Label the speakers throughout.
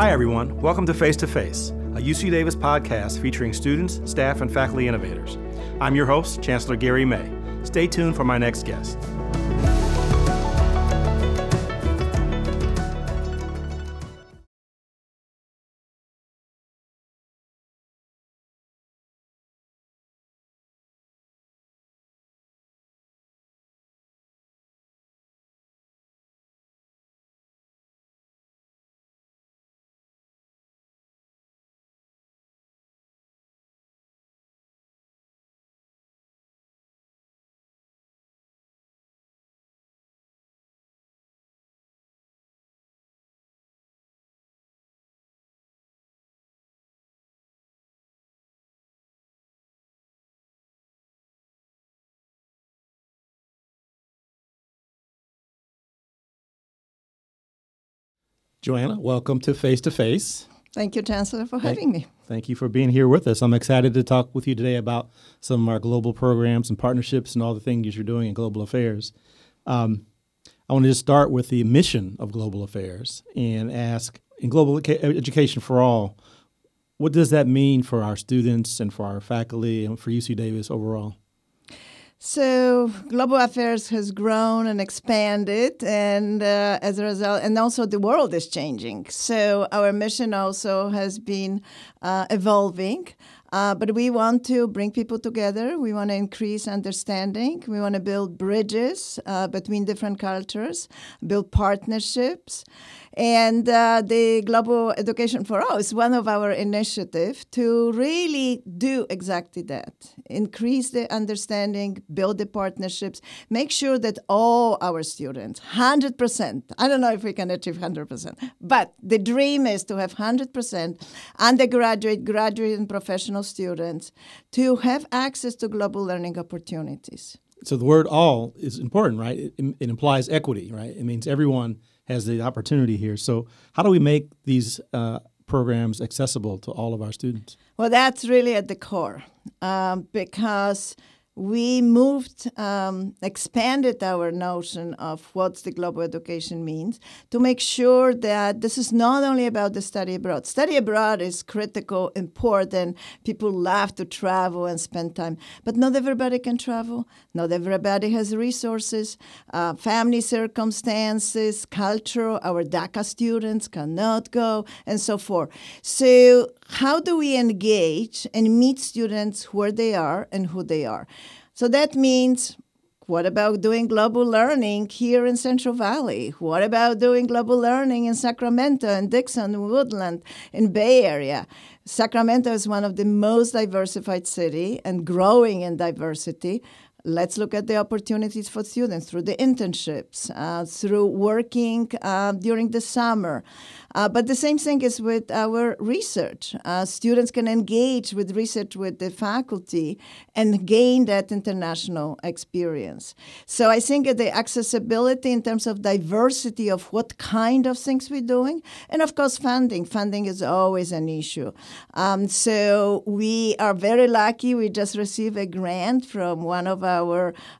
Speaker 1: Hi, everyone. Welcome to Face to Face, a UC Davis podcast featuring students, staff, and faculty innovators. I'm your host, Chancellor Gary May. Stay tuned for my next guest. Joanna, welcome to Face to Face.
Speaker 2: Thank you, Chancellor, for having me.
Speaker 1: Thank you for being here with us. I'm excited to talk with you today about some of our global programs and partnerships and all the things you're doing in global affairs. Um, I want to just start with the mission of global affairs and ask in global education for all, what does that mean for our students and for our faculty and for UC Davis overall?
Speaker 2: So global affairs has grown and expanded, and uh, as a result, and also the world is changing. So our mission also has been uh, evolving. Uh, but we want to bring people together. We want to increase understanding. We want to build bridges uh, between different cultures, build partnerships. And uh, the Global Education for All is one of our initiatives to really do exactly that increase the understanding, build the partnerships, make sure that all our students, 100%, I don't know if we can achieve 100%, but the dream is to have 100% undergraduate, graduate, and professional students to have access to global learning opportunities.
Speaker 1: So the word all is important, right? It, it implies equity, right? It means everyone has the opportunity here. So, how do we make these uh, programs accessible to all of our students?
Speaker 2: Well, that's really at the core um, because we moved, um, expanded our notion of what the global education means to make sure that this is not only about the study abroad. Study abroad is critical, important. People love to travel and spend time, but not everybody can travel. Not everybody has resources, uh, family circumstances, culture. Our DACA students cannot go, and so forth. So, how do we engage and meet students where they are and who they are? So that means what about doing global learning here in Central Valley? What about doing global learning in Sacramento and Dixon, and Woodland, in Bay Area? Sacramento is one of the most diversified city and growing in diversity. Let's look at the opportunities for students through the internships, uh, through working uh, during the summer. Uh, but the same thing is with our research. Uh, students can engage with research with the faculty and gain that international experience. So I think the accessibility in terms of diversity of what kind of things we're doing, and of course funding. Funding is always an issue. Um, so we are very lucky. We just received a grant from one of our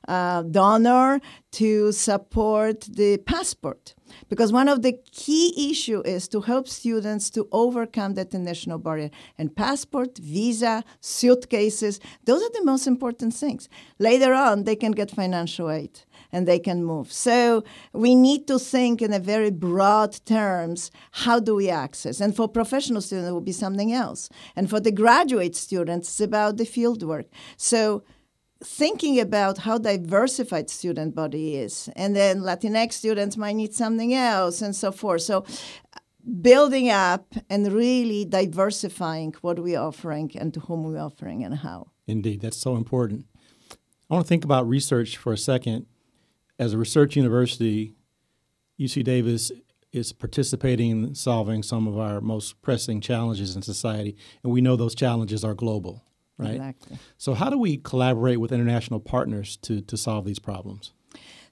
Speaker 2: uh, donor to support the passport. Because one of the key issue is to help students to overcome that international barrier. And passport visa suitcases those are the most important things. Later on they can get financial aid and they can move. So we need to think in a very broad terms how do we access? And for professional students it will be something else. And for the graduate students it's about the field work so thinking about how diversified student body is and then latinx students might need something else and so forth. So building up and really diversifying what we're offering and to whom we're offering and how.
Speaker 1: Indeed that's so important. I want to think about research for a second. As a research university uc davis is participating in solving some of our most pressing challenges in society and we know those challenges are global right?
Speaker 2: Exactly.
Speaker 1: So, how do we collaborate with international partners to, to solve these problems?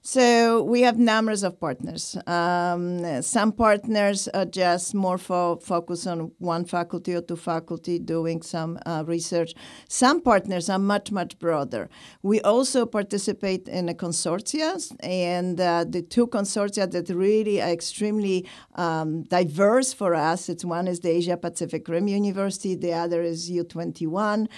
Speaker 2: So we have numbers of partners. Um, some partners are just more fo- focused on one faculty or two faculty doing some uh, research. Some partners are much, much broader. We also participate in a consortia, and uh, the two consortia that really are extremely um, diverse for us, it's one is the Asia Pacific Rim University, the other is U21.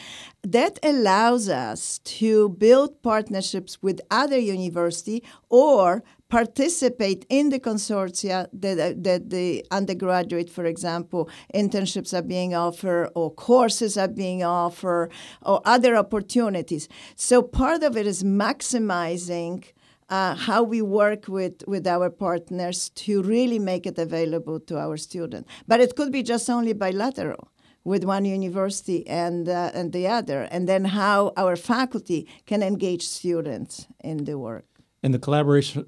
Speaker 2: That allows us to build partnerships with other universities or participate in the consortia that, that the undergraduate, for example, internships are being offered or courses are being offered or other opportunities. So part of it is maximizing uh, how we work with, with our partners to really make it available to our students. But it could be just only bilateral with one university and, uh, and the other, and then how our faculty can engage students in the work.
Speaker 1: And the collaboration,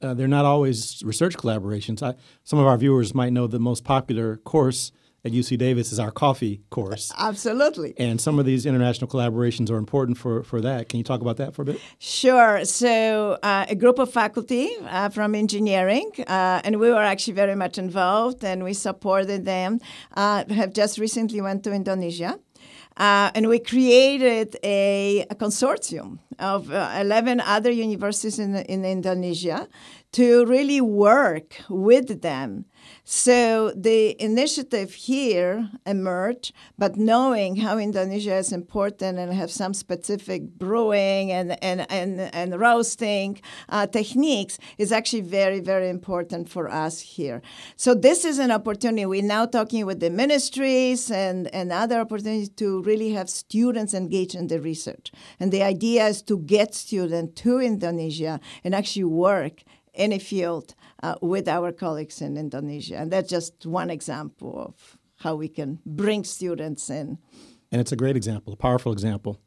Speaker 1: uh, they're not always research collaborations. I, some of our viewers might know the most popular course at UC Davis is our coffee course.
Speaker 2: Absolutely.
Speaker 1: And some of these international collaborations are important for, for that. Can you talk about that for a bit?
Speaker 2: Sure. So, uh, a group of faculty uh, from engineering, uh, and we were actually very much involved and we supported them, uh, have just recently went to Indonesia. Uh, and we created a, a consortium of uh, 11 other universities in, in Indonesia to really work with them so the initiative here emerged, but knowing how Indonesia is important and have some specific brewing and, and, and, and roasting uh, techniques is actually very, very important for us here. So this is an opportunity. We're now talking with the ministries and, and other opportunities to really have students engaged in the research. And the idea is to get students to Indonesia and actually work in a field uh, with our colleagues in Indonesia. And that's just one example of how we can bring students in.
Speaker 1: And it's a great example, a powerful example.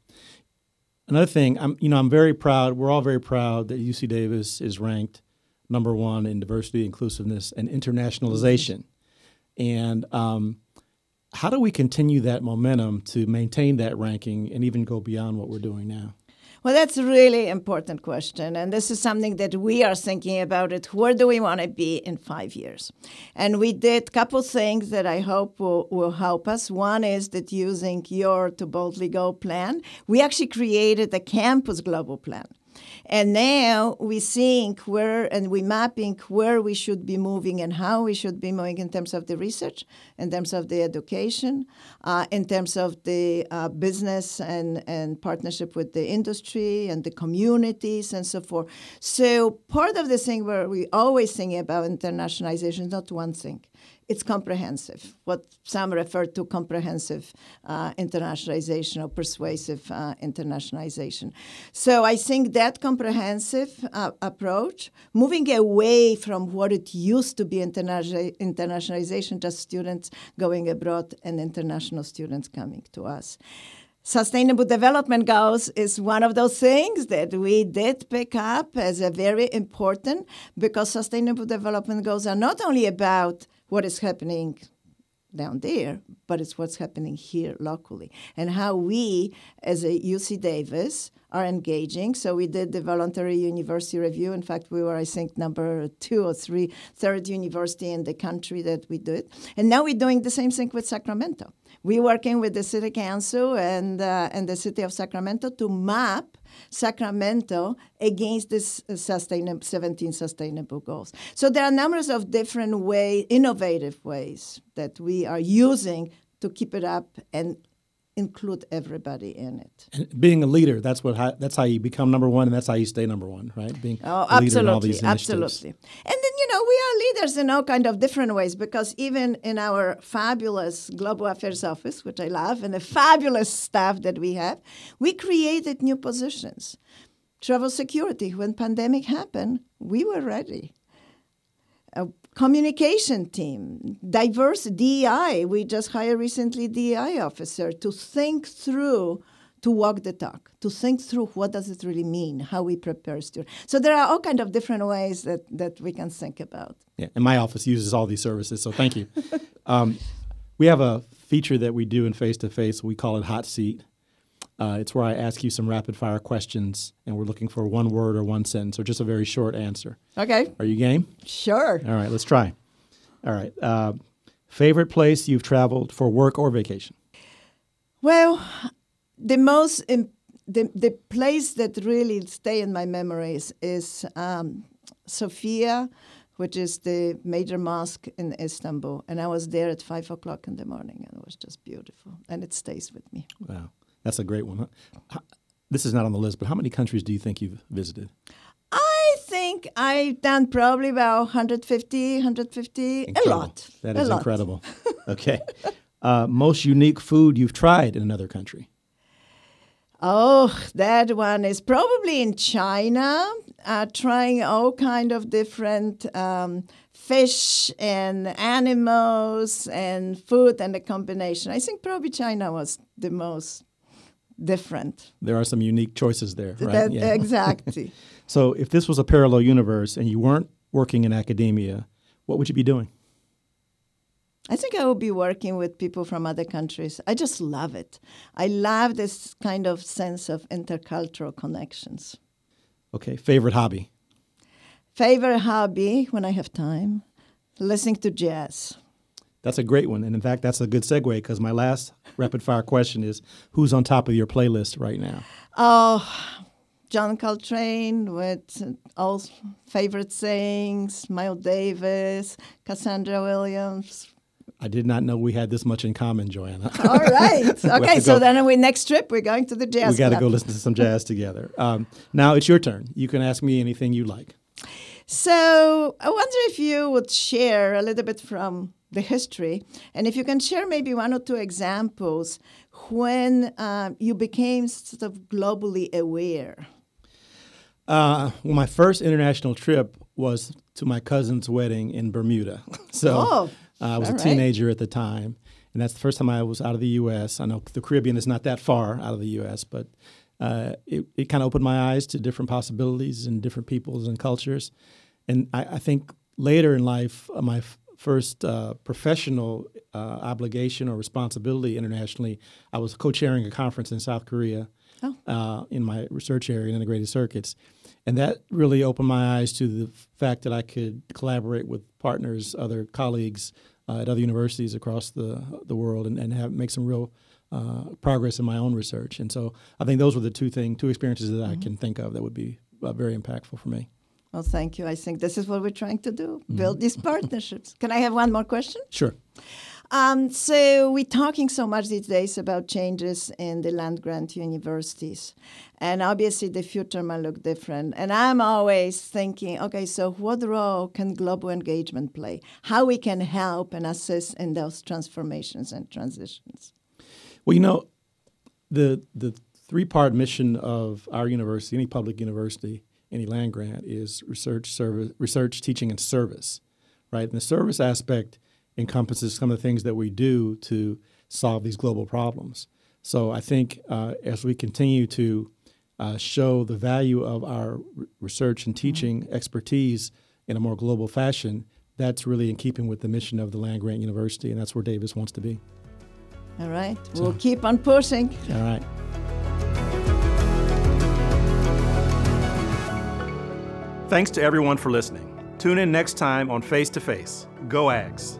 Speaker 1: Another thing, I'm, you know, I'm very proud. We're all very proud that UC Davis is ranked number one in diversity, inclusiveness, and internationalization. And um, how do we continue that momentum to maintain that ranking and even go beyond what we're doing now?
Speaker 2: Well, that's a really important question. And this is something that we are thinking about it. Where do we want to be in five years? And we did a couple things that I hope will, will help us. One is that using your To Boldly Go plan, we actually created a campus global plan. And now we're seeing where and we're mapping where we should be moving and how we should be moving in terms of the research, in terms of the education, uh, in terms of the uh, business and, and partnership with the industry and the communities and so forth. So part of the thing where we always think about internationalization is not one thing it's comprehensive, what some refer to comprehensive uh, internationalization or persuasive uh, internationalization. So I think that comprehensive uh, approach, moving away from what it used to be interna- internationalization, just students going abroad and international students coming to us. Sustainable development goals is one of those things that we did pick up as a very important because sustainable development goals are not only about what is happening down there, but it's what's happening here locally and how we, as a UC Davis, are engaging. So we did the voluntary university review. In fact, we were, I think, number two or three, third university in the country that we did. And now we're doing the same thing with Sacramento. We're working with the city council and uh, and the city of Sacramento to map Sacramento against this uh, sustainable 17 sustainable goals. So there are numbers of different way, innovative ways that we are using to keep it up and include everybody in it.
Speaker 1: And being a leader, that's what that's how you become number one, and that's how you stay number one, right? Being
Speaker 2: oh,
Speaker 1: a leader in all
Speaker 2: absolutely, absolutely. And know we are leaders in all kind of different ways because even in our fabulous global affairs office, which I love, and the fabulous staff that we have, we created new positions. Travel security. When pandemic happened, we were ready. A communication team, diverse DEI. We just hired recently DEI officer to think through, to walk the talk, to think through what does it really mean, how we prepare students. So there are all kind of different ways that, that we can think about.
Speaker 1: Yeah, and my office uses all these services, so thank you. um, we have a feature that we do in face to face. We call it hot seat, Uh, it's where I ask you some rapid fire questions, and we're looking for one word or one sentence or just a very short answer.
Speaker 2: Okay.
Speaker 1: Are you game?
Speaker 2: Sure.
Speaker 1: All right, let's try. All right. Uh, favorite place you've traveled for work or vacation?
Speaker 2: Well, the most im- the the place that really stay in my memories is um, Sophia, which is the major mosque in Istanbul, and I was there at five o'clock in the morning, and it was just beautiful, and it stays with me.
Speaker 1: Wow, that's a great one. Huh? This is not on the list, but how many countries do you think you've visited?
Speaker 2: I think I've done probably about 150, 150, a
Speaker 1: Incredible.
Speaker 2: lot.
Speaker 1: That
Speaker 2: a lot.
Speaker 1: incredible. okay. Uh, most unique food you've tried in another country?
Speaker 2: Oh, that one is probably in China, uh, trying all kind of different um, fish and animals and food and the combination. I think probably China was the most different.
Speaker 1: There are some unique choices there, right?
Speaker 2: That-
Speaker 1: Yeah.
Speaker 2: Exactly.
Speaker 1: So, if this was a parallel universe and you weren't working in academia, what would you be doing?
Speaker 2: I think I will be working with people from other countries. I just love it. I love this kind of sense of intercultural connections.
Speaker 1: Okay. Favorite hobby?
Speaker 2: Favorite hobby when I have time? Listening to jazz.
Speaker 1: That's a great one. And in fact, that's a good segue because my last rapid fire question is who's on top of your playlist right now?
Speaker 2: Oh, John Coltrane with all favorite sayings, Miles Davis, Cassandra Wilson.
Speaker 1: I did not know we had this much in common, Joanna.
Speaker 2: All right. Okay, so
Speaker 1: go-
Speaker 2: then we next trip we're going to the jazz.
Speaker 1: we got to go listen to some jazz together. Um, now it's your turn. You can ask me anything you like.
Speaker 2: So I wonder if you would share a little bit from the history, and if you can share maybe one or two examples when uh, you became sort of globally aware.
Speaker 1: Uh, well, my first international trip was to my cousin's wedding in Bermuda. so
Speaker 2: Oh,
Speaker 1: uh, I was a
Speaker 2: all right.
Speaker 1: teenager at the time, and that's the first time I was out of the U.S. I know the Caribbean is not that far out of the U.S., but uh, it, it kind of opened my eyes to different possibilities and different peoples and cultures. And I, I think later in life, uh, my f- first uh, professional uh, obligation or responsibility internationally, I was co-chairing a conference in South Korea
Speaker 2: Oh.
Speaker 1: uh, in my research area in integrated circuits. And that really opened my eyes to the fact that I could collaborate with partners, other colleagues uh, at other universities across the, the world and, and have, make some real uh, progress in my own research. And so I think those were the two thing, two experiences that I can think of that would be uh, very impactful for me.
Speaker 2: Well, thank you. I think this is what we're trying to do build these partnerships. Can I have one more question?
Speaker 1: Sure.
Speaker 2: Um, so we're talking so much these days about changes in the land grant universities, and obviously the future might look different. And I'm always thinking, okay, so what role can global engagement play? How we can help and assist in those transformations and transitions?
Speaker 1: Well, you know, the the three part mission of our university, any public university, any land grant, is research, service, research, teaching, and service, right? And the service aspect encompasses some of the things that we do to solve these global problems. So I think uh, as we continue to uh, show the value of our research and teaching expertise in a more global fashion, that's really in keeping with the mission of the land grant university, and that's where Davis wants to be.
Speaker 2: All right, we'll keep on pushing.
Speaker 1: All right. Thanks to everyone for listening. Tune in next time on Face to Face. Go Ags.